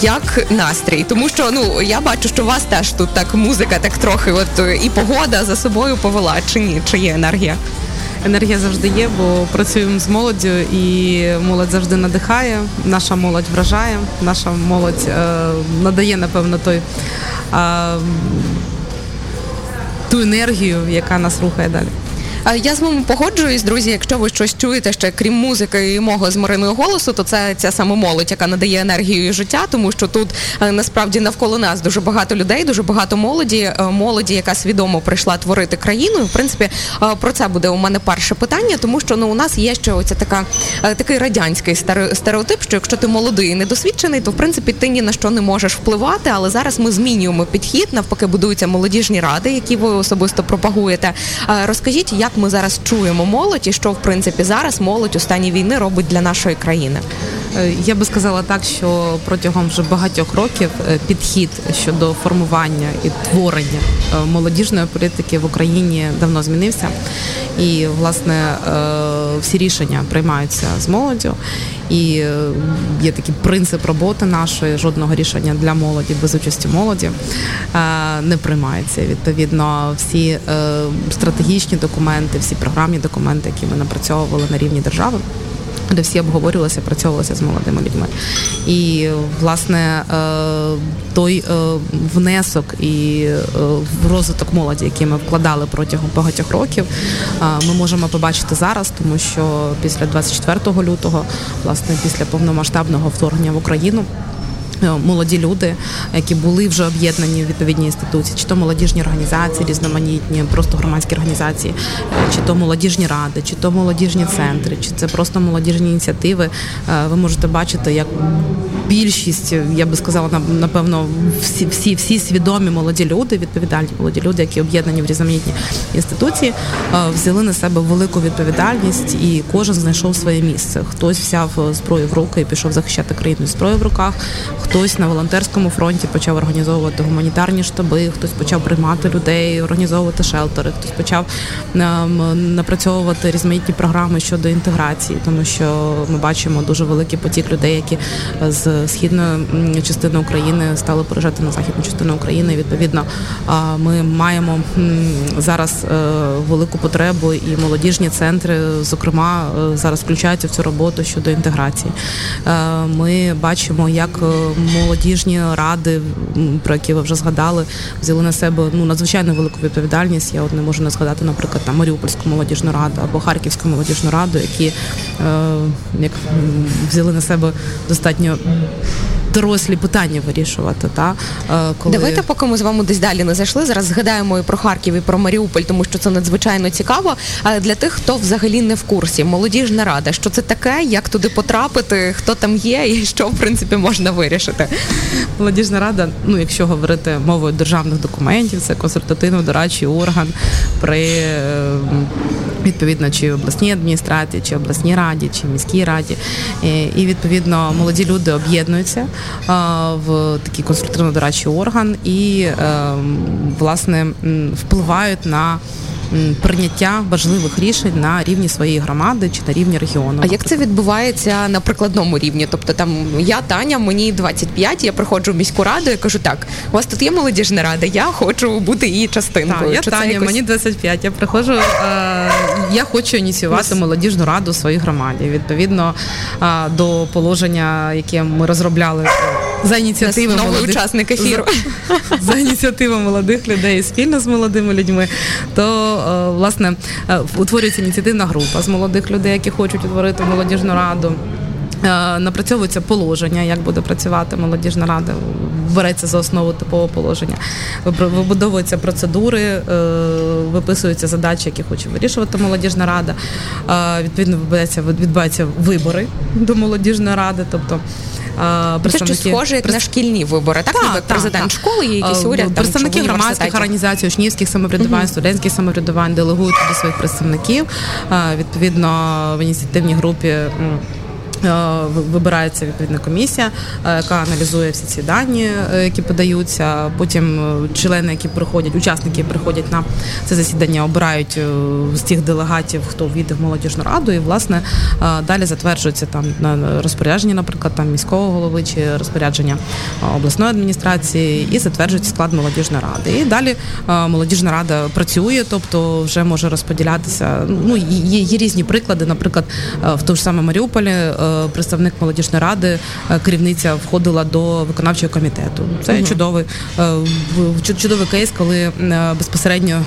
як настрій? Тому що ну я бачу, що у вас теж тут так музика, так трохи, от і погода за собою повела. Чи ні? Чи є енергія? Енергія завжди є, бо працюємо з молоддю, і молодь завжди надихає. Наша молодь вражає, наша молодь е, надає, напевно, той. Е, ту енергію, яка нас рухає далі. Я з вами погоджуюсь, друзі. Якщо ви щось чуєте ще крім музики і мого з Мариною голосу, то це ця саме молодь, яка надає енергію і життя, тому що тут е, насправді навколо нас дуже багато людей, дуже багато молоді, е, молоді, яка свідомо прийшла творити країну. В принципі, е, про це буде у мене перше питання, тому що ну у нас є ще оця така такий радянський стереотип, що якщо ти молодий і недосвідчений, то в принципі ти ні на що не можеш впливати. Але зараз ми змінюємо підхід. Навпаки, будуються молодіжні ради, які ви особисто пропагуєте. Розкажіть, як ми зараз чуємо молодь і що в принципі зараз молодь у стані війни робить для нашої країни? Е, я би сказала так, що протягом вже багатьох років е, підхід щодо формування і творення е, молодіжної політики в Україні давно змінився, і власне всі рішення приймаються з молоддю. І є такий принцип роботи нашої жодного рішення для молоді без участі молоді не приймається. Відповідно, всі стратегічні документи, всі програмні документи, які ми напрацьовували на рівні держави де всі обговорювалися, працьовувалися з молодими людьми. І власне е, той е, внесок і е, розвиток молоді, який ми вкладали протягом багатьох років, ми можемо побачити зараз, тому що після 24 лютого, власне, після повномасштабного вторгнення в Україну. Е, молоді люди, які були вже об'єднані в відповідній інституції, чи то молодіжні організації, різноманітні, просто громадські організації, е, чи то молодіжні ради, чи то молодіжні центри, чи це просто молодіжні ініціативи. Е, ви можете бачити, як більшість, я би сказала, напевно, всі всі всі свідомі молоді люди, відповідальні молоді люди, які об'єднані в різноманітні інституції, взяли на себе велику відповідальність, і кожен знайшов своє місце. Хтось взяв зброю в руки і пішов захищати країну зброю в руках. Хтось на волонтерському фронті почав організовувати гуманітарні штаби, хтось почав приймати людей, організовувати шелтери, хтось почав ем, напрацьовувати різноманітні програми щодо інтеграції, тому що ми бачимо дуже великий потік людей, які з східної частини України стали переїжджати на західну частину України. І, Відповідно, ми маємо зараз е, велику потребу, і молодіжні центри, зокрема, е, зараз включаються в цю роботу щодо інтеграції. Е, ми бачимо, як молодіжні ради, про які ви вже згадали, взяли на себе ну надзвичайно велику відповідальність. Я от не можу не згадати, наприклад, там Маріупольську молодіжну раду або Харківську молодіжну раду, які е, як взяли на себе достатньо дорослі питання вирішувати. Та е, коли давайте, поки ми з вами десь далі не зайшли. Зараз згадаємо і про Харків, і про Маріуполь, тому що це надзвичайно цікаво. Але для тих, хто взагалі не в курсі, молодіжна рада, що це таке, як туди потрапити, хто там є, і що в принципі можна вирішити. Молодіжна рада, ну якщо говорити мовою державних документів, це консультативно дорадчий орган при ем, відповідно чи обласній адміністрації, чи обласній раді, чи міській раді. І відповідно молоді люди об'єднуються в такий конструктивно-дорадчий орган і ем, власне впливають на прийняття важливих рішень на рівні своєї громади чи на рівні регіону. А як це відбувається на прикладному рівні? Тобто там я Таня, мені 25, я приходжу в міську раду і кажу, так, у вас тут є молодіжна рада, я хочу бути її частинкою. Так, Я чи Таня, якось... мені 25, я приходжу, е, я хочу ініціювати молодіжну раду в своїй громаді. Відповідно е, до положення, яке ми розробляли за ініціативи новий молодих... учасник ефіру. За, за ініціативи молодих людей спільно з молодими людьми, то Е, власне е, утворюється ініціативна група з молодих людей, які хочуть утворити молодіжну раду. Е, напрацьовується положення, як буде працювати молодіжна рада, береться за основу типового положення, вибудовуються процедури, виписуються задачі, які хоче вирішувати молодіжна рада. Відповідно, відбуваються відбуваються вибори до молодіжної ради, тобто представники... Це що схоже на шкільні вибори, так, так, так президент так. школи, є якісь уряд представники громадських організацій, учнівських самоврядувань, студентських самоврядувань делегують до своїх представників. Відповідно, в ініціативній групі Вибирається відповідна комісія, яка аналізує всі ці дані, які подаються. Потім члени, які приходять, учасники приходять на це засідання, обирають з тих делегатів, хто війде в молодіжну раду, і власне далі затверджується там на розпорядження, наприклад, там міського голови чи розпорядження обласної адміністрації, і затверджується склад молодіжної ради. І далі молодіжна рада працює, тобто вже може розподілятися. Ну є, є різні приклади. Наприклад, в тому ж саме Маріуполі представник молодіжної ради, керівниця входила до виконавчого комітету. Це угу. чудовий чудовий кейс, коли безпосередньо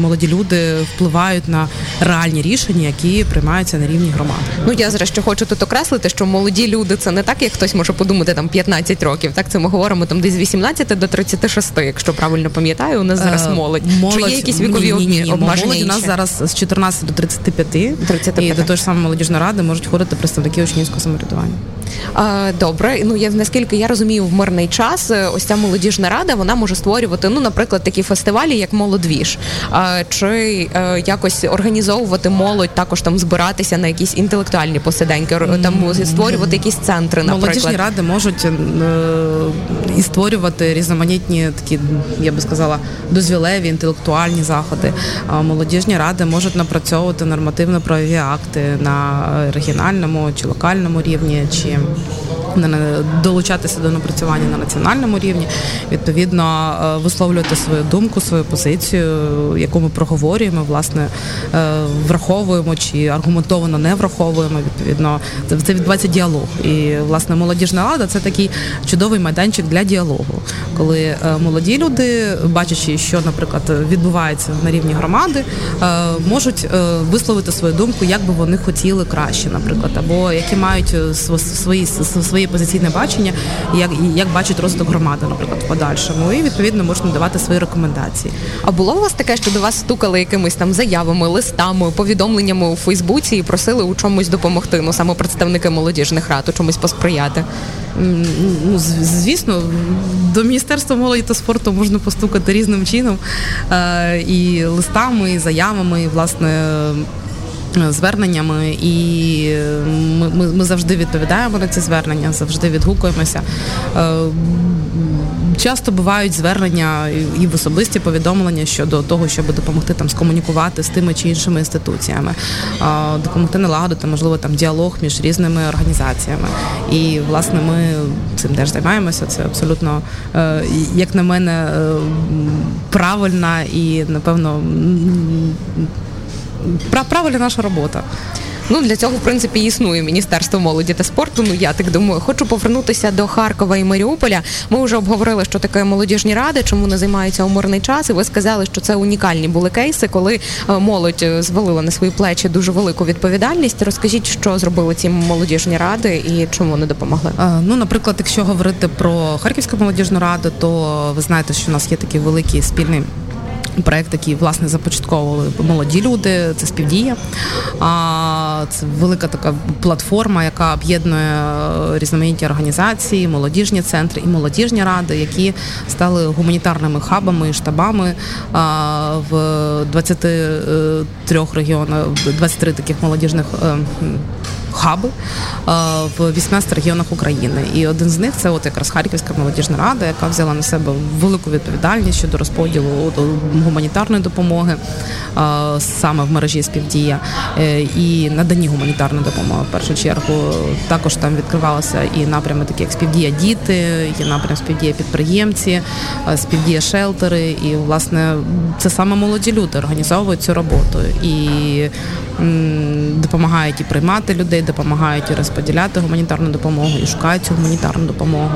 молоді люди впливають на реальні рішення, які приймаються на рівні громади. Ну я зараз ще хочу тут окреслити, що молоді люди це не так, як хтось може подумати там 15 років. Так це ми говоримо там десь з 18 до 36, якщо правильно пам'ятаю. У нас зараз молодь. молодь Чи є якісь вікові ні, ні, ні? Молодь у нас зараз з 14 до 35, 35. і до того ж саме молодіжної ради можуть ходити представники občinsko samouredovanje. Добре, ну я наскільки я розумію, в мирний час е, ось ця молодіжна рада вона може створювати, ну, наприклад, такі фестивалі, як молодвіж, чи е, якось організовувати молодь, також там збиратися на якісь інтелектуальні посиденьки, там створювати якісь центри. наприклад. Молодіжні ради можуть е, і створювати різноманітні такі, я би сказала, дозвілеві інтелектуальні заходи. Молодіжні ради можуть напрацьовувати нормативно-правові акти на регіональному чи локальному рівні. чи долучатися до напрацювання на національному рівні, відповідно е, висловлювати свою думку, свою позицію, яку ми проговорюємо, власне е, враховуємо чи аргументовано не враховуємо. Відповідно, це відбувається діалог. І власне молодіжна рада це такий чудовий майданчик для діалогу, коли е, молоді люди, бачачи, що, наприклад, відбувається на рівні громади, можуть висловити свою думку, як би вони хотіли краще, наприклад, або які мають свої своє позиційне бачення, як як бачить розвиток громади, наприклад, в подальшому, і відповідно можна давати свої рекомендації. А було у вас таке, що до вас стукали якимись там заявами, листами, повідомленнями у Фейсбуці і просили у чомусь допомогти? Ну саме представники молодіжних рад у чомусь посприяти? Ну, звісно, до міністерства молоді та спорту можна постукати різним чином е, і листами, і заявами, і власне зверненнями, і ми, ми, ми завжди відповідаємо на ці звернення, завжди відгукуємося. Е, часто бувають звернення і в особисті повідомлення щодо того, щоб допомогти там скомунікувати з тими чи іншими інституціями, допомогти налагодити, можливо, там діалог між різними організаціями. І власне ми цим теж займаємося. Це абсолютно, е, як на мене, е, правильна і напевно правильна наша робота. Ну для цього в принципі існує міністерство молоді та спорту. Ну я так думаю, хочу повернутися до Харкова і Маріуполя. Ми вже обговорили, що таке молодіжні ради, чому вони займаються у мирний час. І ви сказали, що це унікальні були кейси, коли е, молодь е, звалила на свої плечі дуже велику відповідальність. Розкажіть, що зробили ці молодіжні ради і чому вони допомогли? Ну, наприклад, якщо говорити про Харківську молодіжну раду, то ви знаєте, що у нас є такий великий спільний Проект, який власне започатковували молоді люди, це співдія. Це велика така платформа, яка об'єднує різноманітні організації, молодіжні центри і молодіжні ради, які стали гуманітарними хабами і штабами в 23 регіонах, 23 таких молодіжних е, хаби в 18 регіонах України. І один з них це от якраз Харківська молодіжна рада, яка взяла на себе велику відповідальність щодо розподілу гуманітарної допомоги саме в мережі співдія е, і наданні гуманітарної допомоги. В першу чергу також там відкривалися і напрями, такі як співдія діти, є напрям співдія підприємці, співдія шелтери. І власне це саме молоді люди організовують цю роботу і допомагають і приймати людей, допомагають і розподіляти гуманітарну допомогу, і шукають цю гуманітарну допомогу.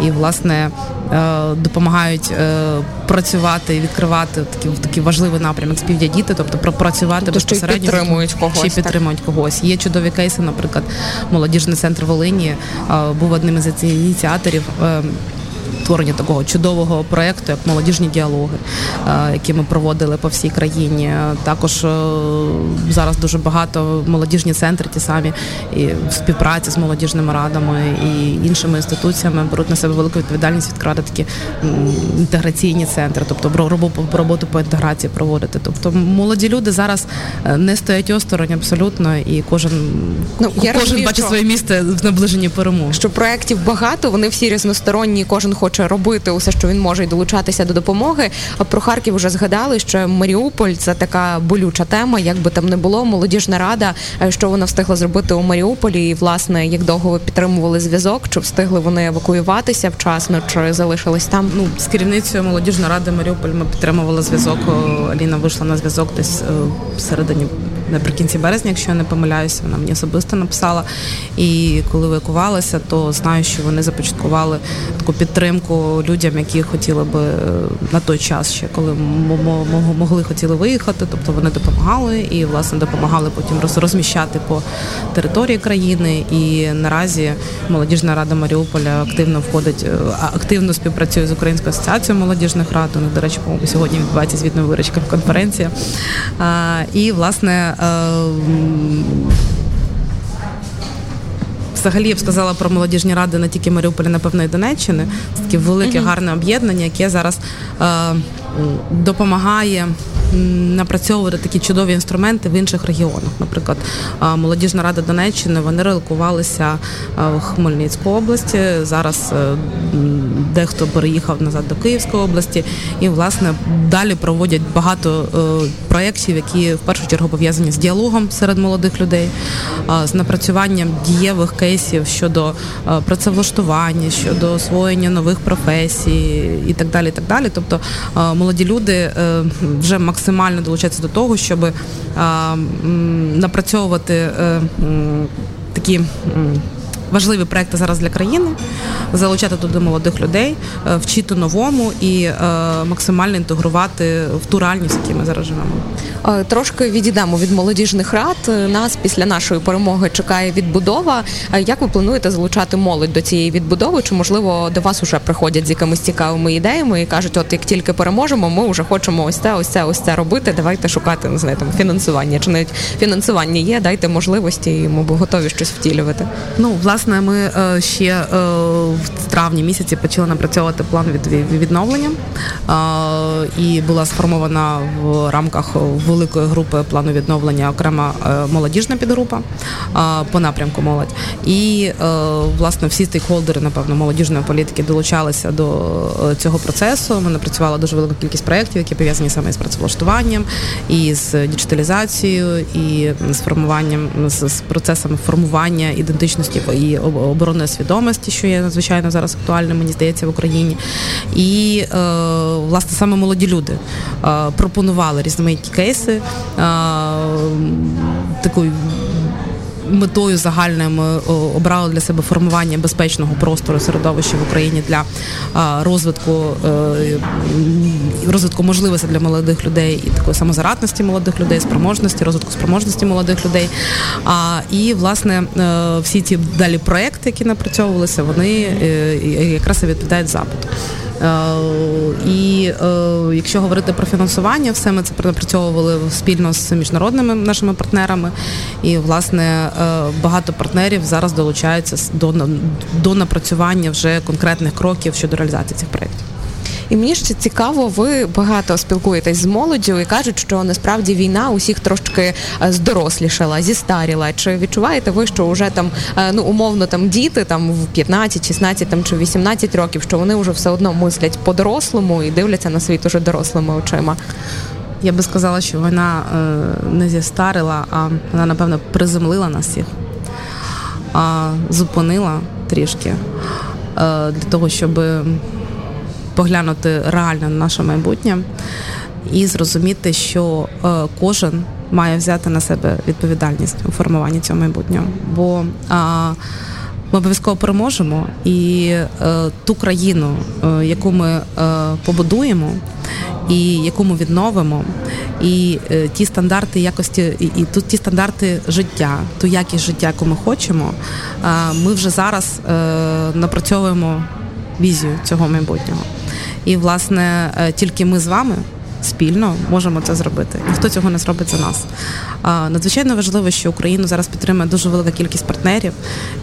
І власне е, допомагають е, працювати і відкривати такі такий важливий напрямок співдя діти, тобто пропрацювати тобто, безпосередньо підтримують когось. Чи підтримують так. когось. Є чудові кейси, наприклад, молодіжний центр Волині е, був одним із ініціаторів створення такого чудового проєкту, як молодіжні діалоги, які ми проводили по всій країні. Також зараз дуже багато молодіжні центри, ті самі і в співпраці з молодіжними радами і іншими інституціями беруть на себе велику відповідальність відкривати такі інтеграційні центри, тобто роботу по інтеграції проводити. Тобто молоді люди зараз не стоять осторонь абсолютно, і кожен ну, я кожен розумію, бачить своє місце в наближенні перемоги. Що проєктів багато, вони всі різносторонні, кожен хоче робити усе, що він може, і долучатися до допомоги. Про Харків вже згадали, що Маріуполь це така болюча тема, як би там не було. Молодіжна рада, е, що вона встигла зробити у Маріуполі, і власне як довго ви підтримували зв'язок, чи встигли вони евакуюватися вчасно, чи залишились там? Ну з керівницею молодіжної ради Маріуполь ми підтримували зв'язок. Аліна вийшла на зв'язок десь е, всередині наприкінці березня, якщо я не помиляюся, вона мені особисто написала. І коли евакувалася, то знаю, що вони започаткували таку підтримку людям, які хотіли би е, на той час ще, коли могли хотіли виїхати. Тобто вони допомагали і власне допомагали потім розміщати по території країни. І наразі молодіжна рада Маріуполя активно входить, е, активно співпрацює з Українською асоціацією молодіжних рад. До речі, по сьогодні відбувається звітна виручка конференція. І власне Взагалі я б сказала про молодіжні ради не тільки Маріуполя, напевно, і Донеччини. Це таке велике, гарне об'єднання, яке зараз е, допомагає напрацьовувати такі чудові інструменти в інших регіонах. Наприклад, молодіжна рада Донеччини вони релокувалися в Хмельницьку області. Зараз е, дехто переїхав назад до Київської області, і власне далі проводять багато е, проєктів, які в першу чергу пов'язані з діалогом серед молодих людей, з напрацюванням дієвих кейсів щодо працевлаштування, щодо освоєння нових професій і так далі. І так далі. Тобто молоді люди е, вже максимально максимально долучатися до того, щоб напрацьовувати е, такі важливі проекти зараз для країни, залучати туди молодих людей, е, вчити новому і е, максимально інтегрувати в ту реальність, в якій ми зараз живемо. Е, трошки відійдемо від молодіжних рад. Нас після нашої перемоги чекає відбудова. Як ви плануєте залучати молодь до цієї відбудови? Чи можливо до вас вже приходять з якимись цікавими ідеями і кажуть, от як тільки переможемо, ми вже хочемо ось це, ось це, ось це робити. Давайте шукати не знаю, там фінансування. Чи навіть фінансування є? Дайте можливості, і ми б готові щось втілювати. Ну власне. Власне, ми е, ще е, в травні місяці почали напрацьовувати план від відновлення е, і була сформована в рамках великої групи плану відновлення окрема молодіжна підгрупа по напрямку молодь. І власне всі стейкхолдери, напевно, молодіжної політики долучалися до цього процесу. Ми напрацювали дуже велику кількість проєктів, які пов'язані саме з працевлаштуванням, і з діджиталізацією, і з формуванням з процесами формування ідентичності і оборонної свідомості, що є надзвичайно зараз актуальним, мені здається, в Україні. І е, власне саме молоді люди е, пропонували різноманітні кейси е, такої метою загальною ми обрали для себе формування безпечного простору середовища в Україні для розвитку е, розвитку можливостей для молодих людей і такої самозарадності молодих людей, спроможності, розвитку спроможності молодих людей. І власне е, всі ці далі проекти, які напрацьовувалися, вони е, якраз і відповідають запиту. Е, і е, якщо говорити про фінансування, все ми це напрацьовували спільно з міжнародними нашими партнерами. І власне е, багато партнерів зараз долучаються до, до напрацювання вже конкретних кроків щодо реалізації цих проєктів. І мені ще цікаво, ви багато спілкуєтесь з молоддю і кажуть, що насправді війна усіх трошки е, здорослішала, зістаріла. Чи відчуваєте ви, що вже там е, ну умовно там діти там в 15, 16 там чи 18 років, що вони вже все одно мислять по-дорослому і дивляться на світ уже дорослими очима? Я би сказала, що вона е, не зістарила, а вона напевно приземлила нас всіх, а зупинила трішки для того, щоб поглянути реально на наше майбутнє і зрозуміти, що е, кожен має взяти на себе відповідальність у формуванні цього майбутнього. Бо ми обов'язково переможемо і е, ту країну, е, яку ми побудуємо, і яку ми відновимо, і ті стандарти якості, і, і тут ті стандарти життя, ту якість життя, яку ми хочемо, ми вже зараз напрацьовуємо візію цього майбутнього. І, власне, е, тільки ми з вами. Спільно можемо це зробити. Ніхто цього не зробить за нас. Надзвичайно важливо, що Україну зараз підтримує дуже велика кількість партнерів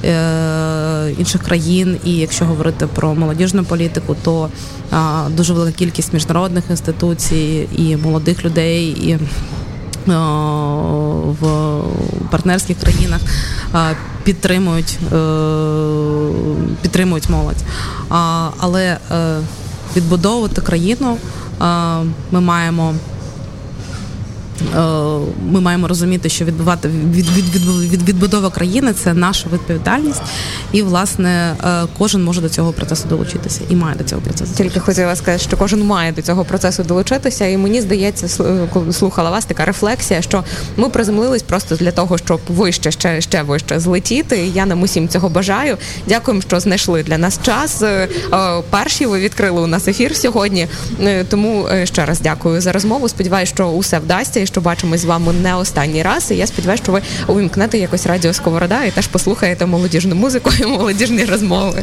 е, інших країн. І якщо говорити про молодіжну політику, то дуже велика кількість міжнародних інституцій і молодих людей і в партнерських країнах підтримують підтримують молодь. Але відбудовувати країну ми маємо. Е, ми маємо розуміти, що відбувати від, від, від, відбудова країни це наша відповідальність, і власне е, кожен може до цього процесу долучитися і має до цього процесу. Тільки хотіла сказати, що кожен має до цього процесу долучитися, і мені здається, коли слухала вас така рефлексія, що ми приземлились просто для того, щоб вище ще ще вище злетіти. Я нам усім цього бажаю. Дякуємо, що знайшли для нас час. Е, перші ви відкрили у нас ефір сьогодні. Тому ще раз дякую за розмову. Сподіваюся, що усе вдасться що бачимось з вами не останній раз. І я сподіваюся, що ви увімкнете якось радіо Сковорода і теж послухаєте молодіжну музику і молодіжні розмови.